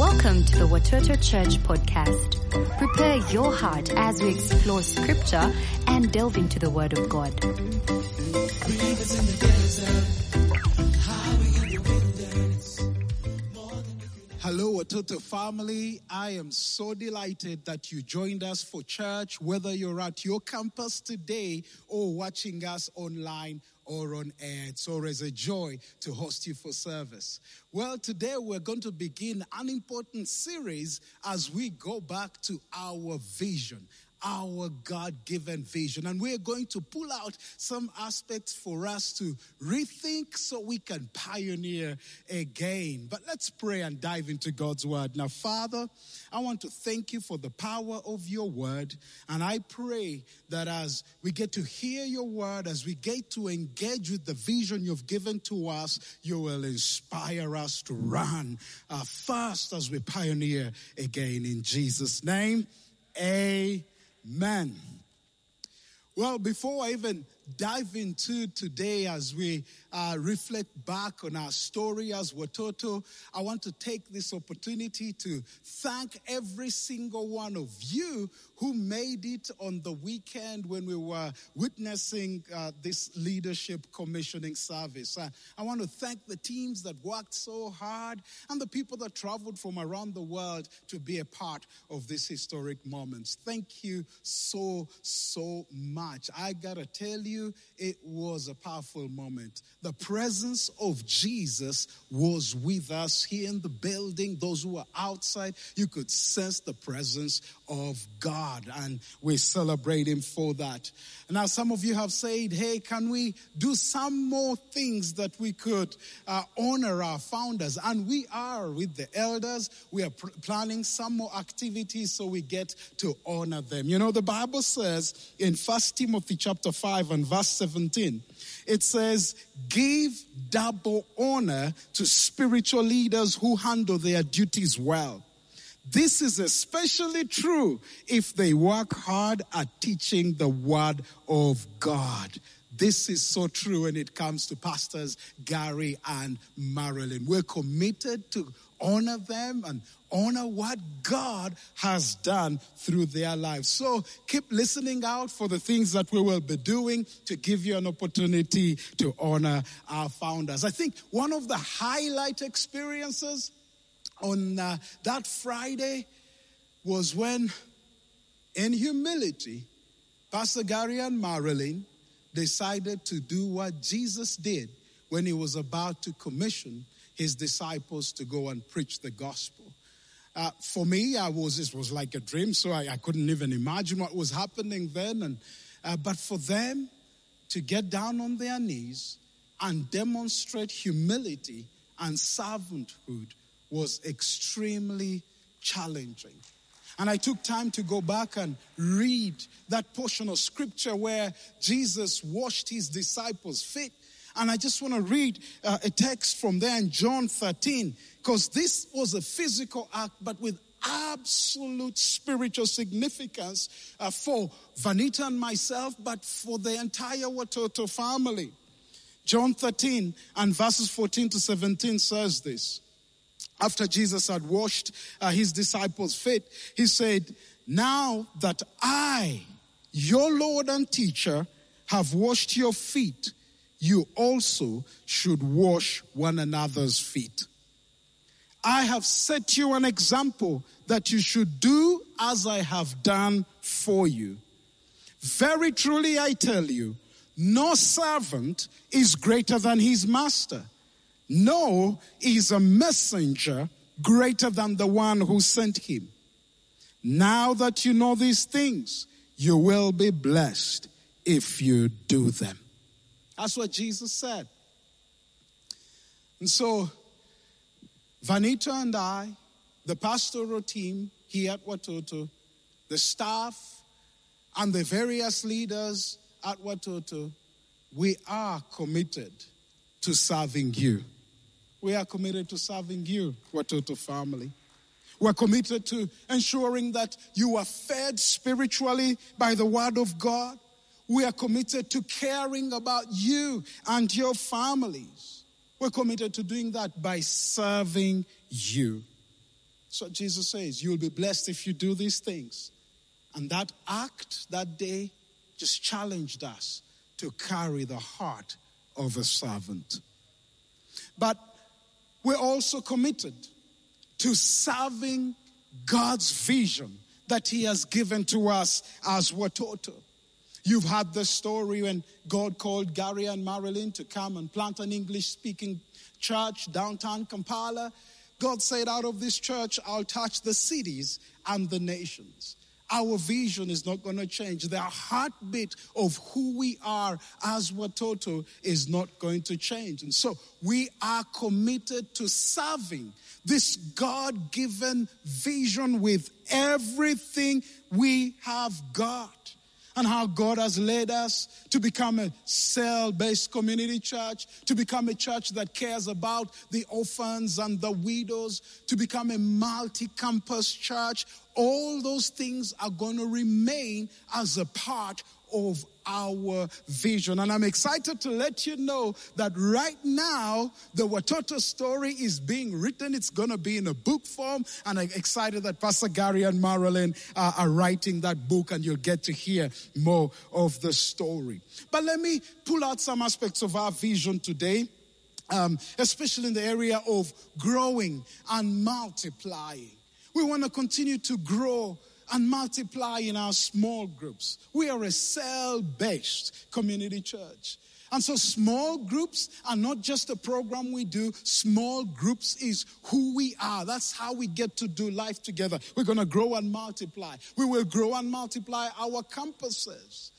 Welcome to the Watoto Church podcast. Prepare your heart as we explore scripture and delve into the word of God. Hello, Watoto family. I am so delighted that you joined us for church, whether you're at your campus today or watching us online or on air. It's always a joy to host you for service. Well, today we're going to begin an important series as we go back to our vision our God given vision. And we're going to pull out some aspects for us to rethink so we can pioneer again. But let's pray and dive into God's word. Now, Father, I want to thank you for the power of your word. And I pray that as we get to hear your word, as we get to engage with the vision you've given to us, you will inspire us to run uh, fast as we pioneer again. In Jesus' name, amen. Man. Well, before I even dive into today as we uh, reflect back on our story as Watoto, I want to take this opportunity to thank every single one of you who made it on the weekend when we were witnessing uh, this leadership commissioning service. Uh, I want to thank the teams that worked so hard and the people that traveled from around the world to be a part of this historic moment. Thank you so, so much. I got to tell you, it was a powerful moment. The presence of Jesus was with us here in the building. Those who were outside, you could sense the presence of God, and we celebrate Him for that. Now, some of you have said, Hey, can we do some more things that we could uh, honor our founders? And we are with the elders. We are pr- planning some more activities so we get to honor them. You know, the Bible says in First Timothy chapter 5 and verse 17, it says, Give double honor to spiritual leaders who handle their duties well. This is especially true if they work hard at teaching the word of God. This is so true when it comes to pastors Gary and Marilyn. We're committed to honor them and honor what God has done through their lives. So keep listening out for the things that we will be doing to give you an opportunity to honor our founders. I think one of the highlight experiences on uh, that Friday was when, in humility, Pastor Gary and Marilyn decided to do what Jesus did when he was about to commission his disciples to go and preach the gospel. Uh, for me, I was it was like a dream, so I, I couldn't even imagine what was happening then. And uh, but for them to get down on their knees and demonstrate humility and servanthood was extremely challenging. And I took time to go back and read that portion of scripture where Jesus washed his disciples' feet. And I just want to read uh, a text from there in John 13, because this was a physical act, but with absolute spiritual significance uh, for Vanita and myself, but for the entire Watoto family. John 13 and verses 14 to 17 says this after Jesus had washed uh, his disciples' feet, he said, Now that I, your Lord and teacher, have washed your feet, you also should wash one another's feet. I have set you an example that you should do as I have done for you. Very truly, I tell you, no servant is greater than his master no, is a messenger greater than the one who sent him. Now that you know these things, you will be blessed if you do them. That's what Jesus said. And so, Vanita and I, the pastoral team here at Watoto, the staff, and the various leaders at Watoto, we are committed to serving you. We are committed to serving you, Watoto family. We're committed to ensuring that you are fed spiritually by the Word of God. We are committed to caring about you and your families. We're committed to doing that by serving you. So Jesus says, You'll be blessed if you do these things. And that act that day just challenged us to carry the heart of a servant. But we're also committed to serving God's vision that He has given to us as Watoto. You've had the story when God called Gary and Marilyn to come and plant an English speaking church downtown Kampala. God said, Out of this church, I'll touch the cities and the nations. Our vision is not going to change. The heartbeat of who we are as Watoto is not going to change. And so we are committed to serving this God given vision with everything we have got and how God has led us to become a cell based community church, to become a church that cares about the orphans and the widows, to become a multi campus church. All those things are going to remain as a part of our vision. And I'm excited to let you know that right now, the Watoto story is being written. It's going to be in a book form. And I'm excited that Pastor Gary and Marilyn uh, are writing that book, and you'll get to hear more of the story. But let me pull out some aspects of our vision today. Um, especially in the area of growing and multiplying. We want to continue to grow and multiply in our small groups. We are a cell based community church. And so, small groups are not just a program we do, small groups is who we are. That's how we get to do life together. We're going to grow and multiply. We will grow and multiply our campuses.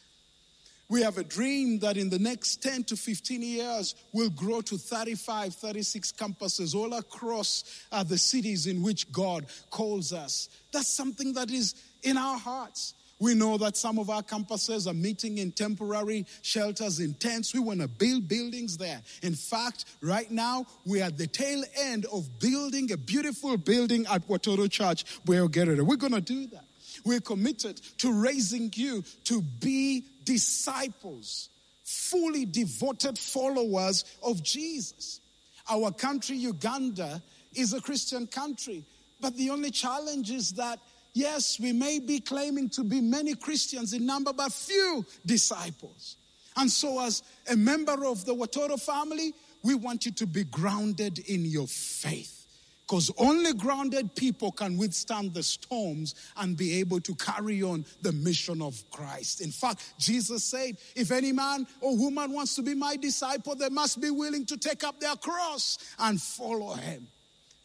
We have a dream that in the next 10 to 15 years, we'll grow to 35, 36 campuses all across uh, the cities in which God calls us. That's something that is in our hearts. We know that some of our campuses are meeting in temporary shelters, in tents. We want to build buildings there. In fact, right now, we're at the tail end of building a beautiful building at Watoto Church, We're going to do that. We're committed to raising you to be disciples, fully devoted followers of Jesus. Our country, Uganda, is a Christian country, but the only challenge is that, yes, we may be claiming to be many Christians in number, but few disciples. And so, as a member of the Watoto family, we want you to be grounded in your faith. Because only grounded people can withstand the storms and be able to carry on the mission of Christ. In fact, Jesus said, If any man or woman wants to be my disciple, they must be willing to take up their cross and follow him.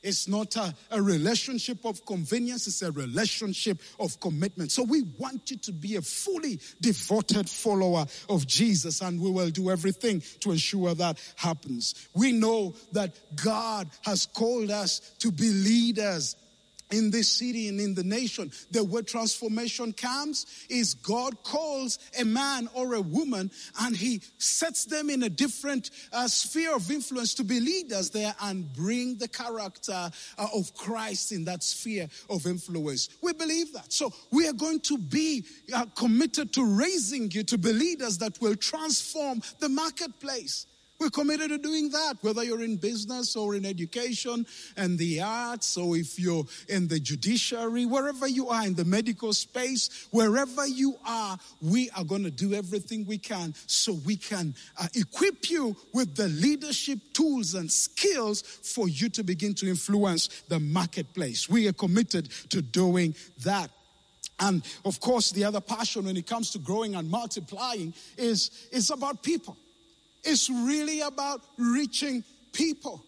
It's not a, a, relationship of convenience, it's a relationship of commitment. So we want you to be a fully devoted follower of Jesus, and we will do everything to ensure that happens. We know that God has called us to be leaders in this city and in the nation. The word transformation comes is God calls a man or a woman and he sets them in a different uh, sphere of influence to be leaders there and bring the character uh, of Christ in that sphere of influence. We believe that. So we are going to be uh, committed to raising you to be leaders that will transform the marketplace. We're committed to doing that, whether you're in business or in education and the arts, or if you're in the judiciary, wherever you are in the medical space, wherever you are, we are going to do everything we can so we can uh, equip you with the leadership tools and skills for you to begin to influence the marketplace. We are committed to doing that. And of course, the other passion when it comes to growing and multiplying is, is about people. It's really about reaching people.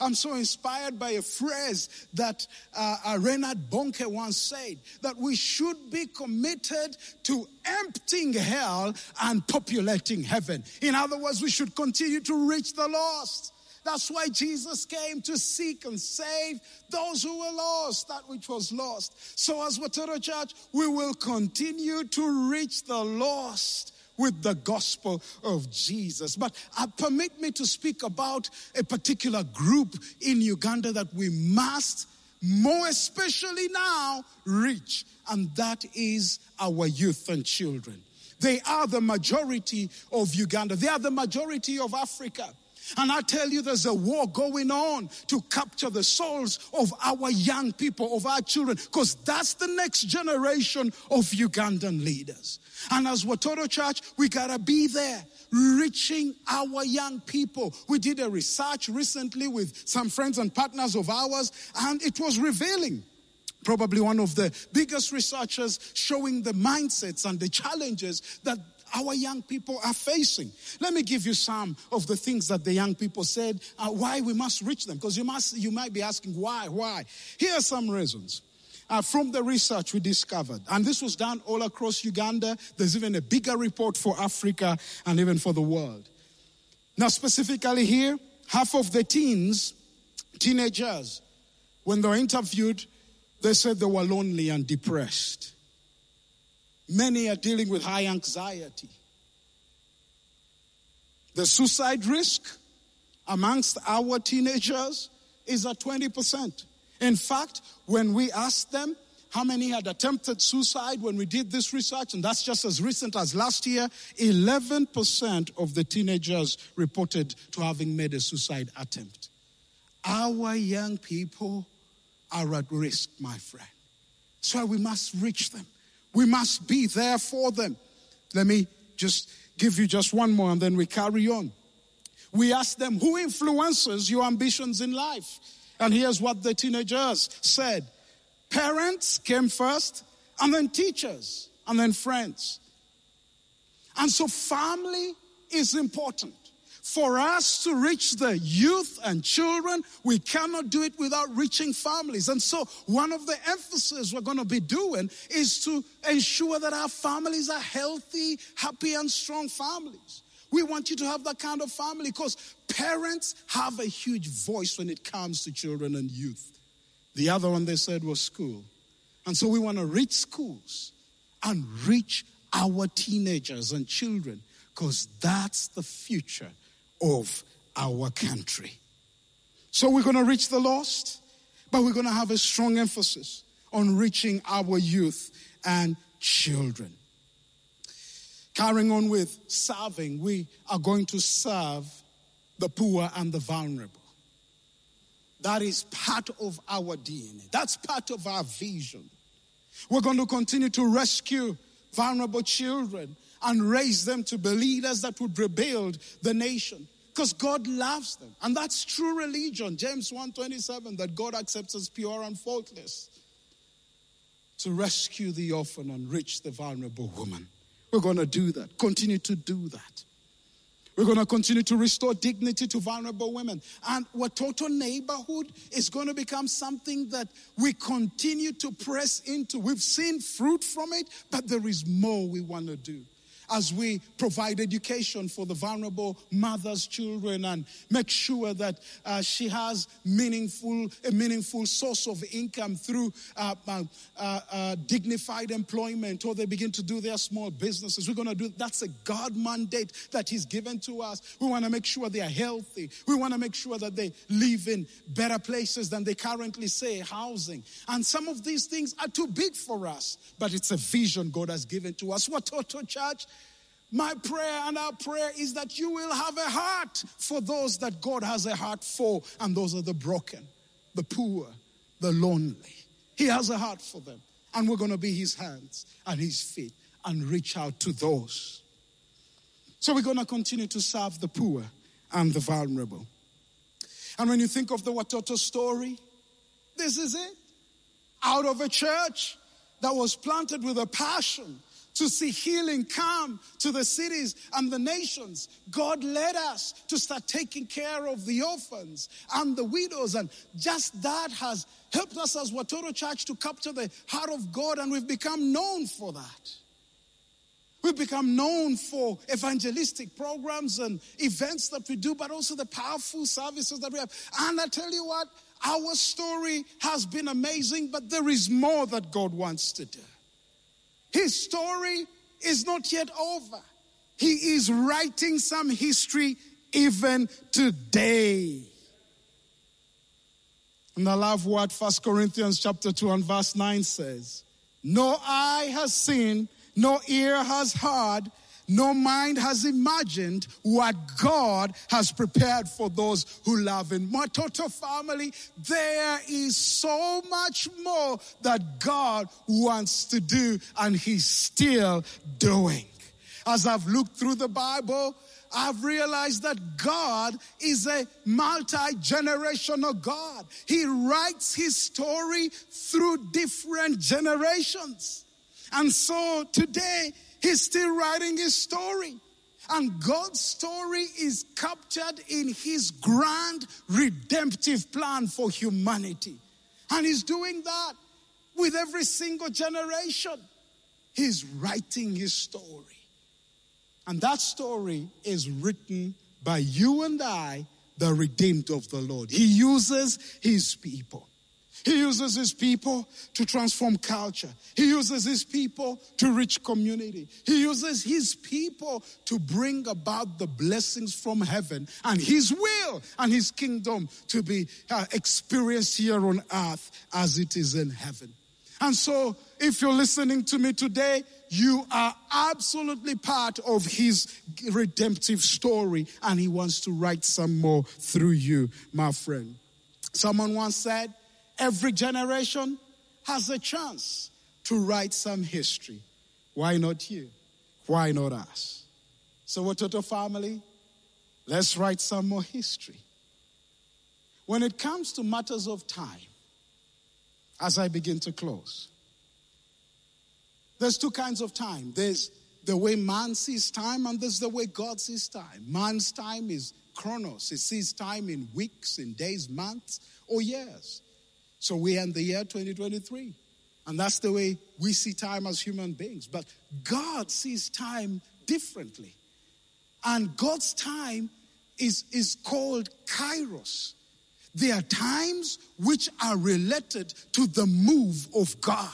I'm so inspired by a phrase that uh, uh, Reinhard Bonnke once said that we should be committed to emptying hell and populating heaven. In other words, we should continue to reach the lost. That's why Jesus came to seek and save those who were lost, that which was lost. So, as Watoto Church, we will continue to reach the lost with the gospel of Jesus. But uh, permit me to speak about a particular group in Uganda that we must, more especially now, reach, and that is our youth and children. They are the majority of Uganda, they are the majority of Africa. And I tell you, there's a war going on to capture the souls of our young people, of our children, because that's the next generation of Ugandan leaders. And as Watoto Church, we gotta be there, reaching our young people. We did a research recently with some friends and partners of ours, and it was revealing probably one of the biggest researchers showing the mindsets and the challenges that our young people are facing. Let me give you some of the things that the young people said, uh, why we must reach them. Because you must, you might be asking why, why. Here are some reasons. Uh, from the research we discovered, and this was done all across Uganda. There's even a bigger report for Africa and even for the world. Now, specifically here, half of the teens, teenagers, when they were interviewed, they said they were lonely and depressed. Many are dealing with high anxiety. The suicide risk amongst our teenagers is at 20%. In fact, when we asked them how many had attempted suicide when we did this research, and that's just as recent as last year, 11% of the teenagers reported to having made a suicide attempt. Our young people are at risk, my friend. So we must reach them. We must be there for them. Let me just give you just one more and then we carry on. We ask them, Who influences your ambitions in life? And here's what the teenagers said Parents came first, and then teachers, and then friends. And so family is important. For us to reach the youth and children, we cannot do it without reaching families. And so, one of the emphasis we're going to be doing is to ensure that our families are healthy, happy, and strong families. We want you to have that kind of family because parents have a huge voice when it comes to children and youth. The other one they said was school. And so, we want to reach schools and reach our teenagers and children because that's the future of our country. So we're going to reach the lost, but we're going to have a strong emphasis on reaching our youth and children. Carrying on with serving, we are going to serve the poor and the vulnerable. That is part of our DNA. That's part of our vision. We're going to continue to rescue vulnerable children and raise them to be leaders that would rebuild the nation because God loves them. And that's true religion. James 1:27 that God accepts as pure and faultless. To rescue the orphan and reach the vulnerable woman. We're going to do that. Continue to do that. We're going to continue to restore dignity to vulnerable women. And Watoto neighborhood is going to become something that we continue to press into. We've seen fruit from it, but there is more we want to do as we provide education for the vulnerable mother's children and make sure that uh, she has meaningful a meaningful source of income through uh, uh, uh, uh dignified employment or they begin to do their small businesses. We're going to do that's a God mandate that He's given to us. We want to make sure they are healthy. We want to make sure that they live in better places than they currently say housing. And some of these things are too big for us, but it's a vision God has given to us. Watoto Church, my prayer and our prayer is that you will have a heart for those that God has a heart for, and those are the broken, the poor, the lonely. He has a heart for them, and we're going to be His hands and His feet and reach out to those. So we're going to continue to serve the poor and the vulnerable. And when you think of the Watoto story, this is it. Out of a church that was planted with a passion to see healing come to the cities and the nations. God led us to start taking care of the orphans and the widows, and just that has helped us as Watoto Church to capture the heart of God, and we've become known for that. We've become known for evangelistic programs and events that we do, but also the powerful services that we have. And I tell you what, our story has been amazing, but there is more that God wants to do. His story is not yet over. He is writing some history even today. And I love what First Corinthians chapter 2 and verse 9 says. No eye has seen, no ear has heard, no mind has imagined what God has prepared for those who love Him. Watoto family, there is so much more that God wants to do, and He's still doing. As I've looked through the Bible, I've realized that God is a multi generational God. He writes his story through different generations. And so today, he's still writing his story. And God's story is captured in his grand redemptive plan for humanity. And he's doing that with every single generation. He's writing his story. And that story is written by you and I, the redeemed of the Lord. He uses his people. He uses his people to transform culture. He uses his people to reach community. He uses his people to bring about the blessings from heaven and his will and his kingdom to be uh, experienced here on earth as it is in heaven. And so, if you're listening to me today, you are absolutely part of his redemptive story, and he wants to write some more through you, my friend. Someone once said, Every generation has a chance to write some history. Why not you? Why not us? So, Watoto family, let's write some more history. When it comes to matters of time, as I begin to close. There's two kinds of time. There's the way man sees time, and there's the way God sees time. Man's time is chronos, he sees time in weeks, in days, months, or years. So we in the year 2023. And that's the way we see time as human beings. But God sees time differently. And God's time is, is called kairos. There are times which are related to the move of God.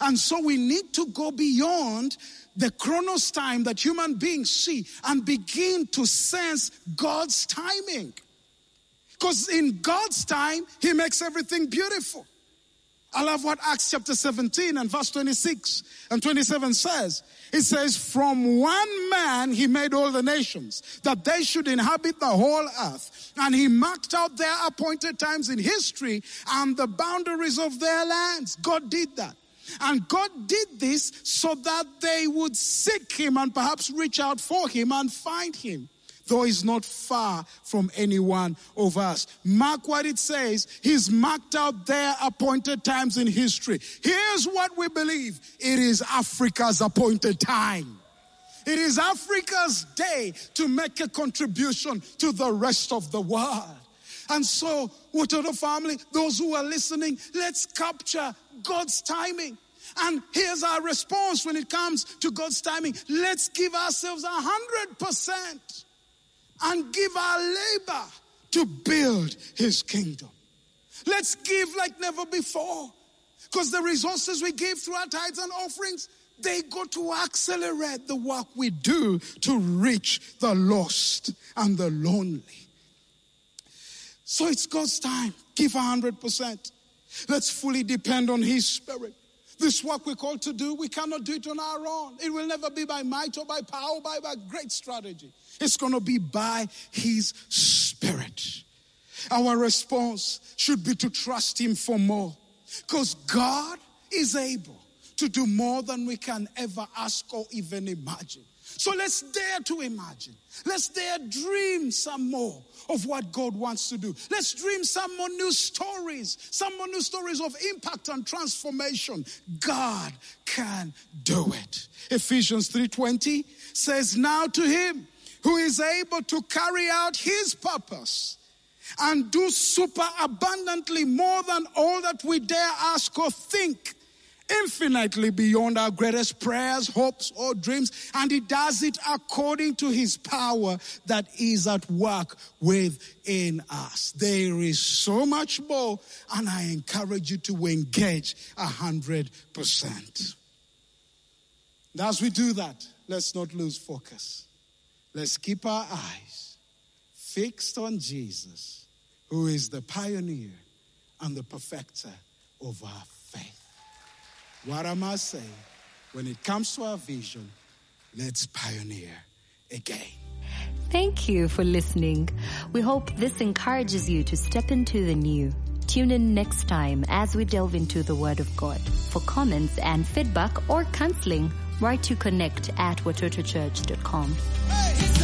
And so we need to go beyond the chronos time that human beings see and begin to sense God's timing. Because in God's time, He makes everything beautiful. I love what Acts chapter 17 and verse 26 and 27 says. It says, From one man he made all the nations, that they should inhabit the whole earth. And he marked out their appointed times in history and the boundaries of their lands. God did that. And God did this so that they would seek him and perhaps reach out for him and find him though he's not far from any one of us. Mark what it says. He's marked out their appointed times in history. Here's what we believe. It is Africa's appointed time. It is Africa's day to make a contribution to the rest of the world. And so, the family, those who are listening, let's capture God's timing. And here's our response when it comes to God's timing. Let's give ourselves a hundred percent and give our labor to build his kingdom. Let's give like never before. Because the resources we give through our tithes and offerings, they go to accelerate the work we do to reach the lost and the lonely. So it's God's time. Give 100%. Let's fully depend on His Spirit. This work we're called to do, we cannot do it on our own. It will never be by might or by power by, by great strategy. It's going to be by His Spirit. Our response should be to trust Him for more because God is able to do more than we can ever ask or even imagine. So let's dare to imagine. Let's dare dream some more of what God wants to do. Let's dream some more new stories, some more new stories of impact and transformation. God can do it. Ephesians 3:20 says, "Now to him who is able to carry out his purpose and do super abundantly more than all that we dare ask or think infinitely beyond our greatest prayers, hopes, or dreams. And he does it according to his power that is at work within us. There is so much more, and I encourage you to engage a hundred percent. As we do that, let's not lose focus. Let's keep our eyes fixed on Jesus, who is the pioneer and the perfecter of our faith. What am I saying? When it comes to our vision, Let's pioneer again. Thank you for listening. We hope this encourages you to step into the new. Tune in next time as we delve into the Word of God. For comments and feedback or counseling, write to connect at watotochurch.com. Hey!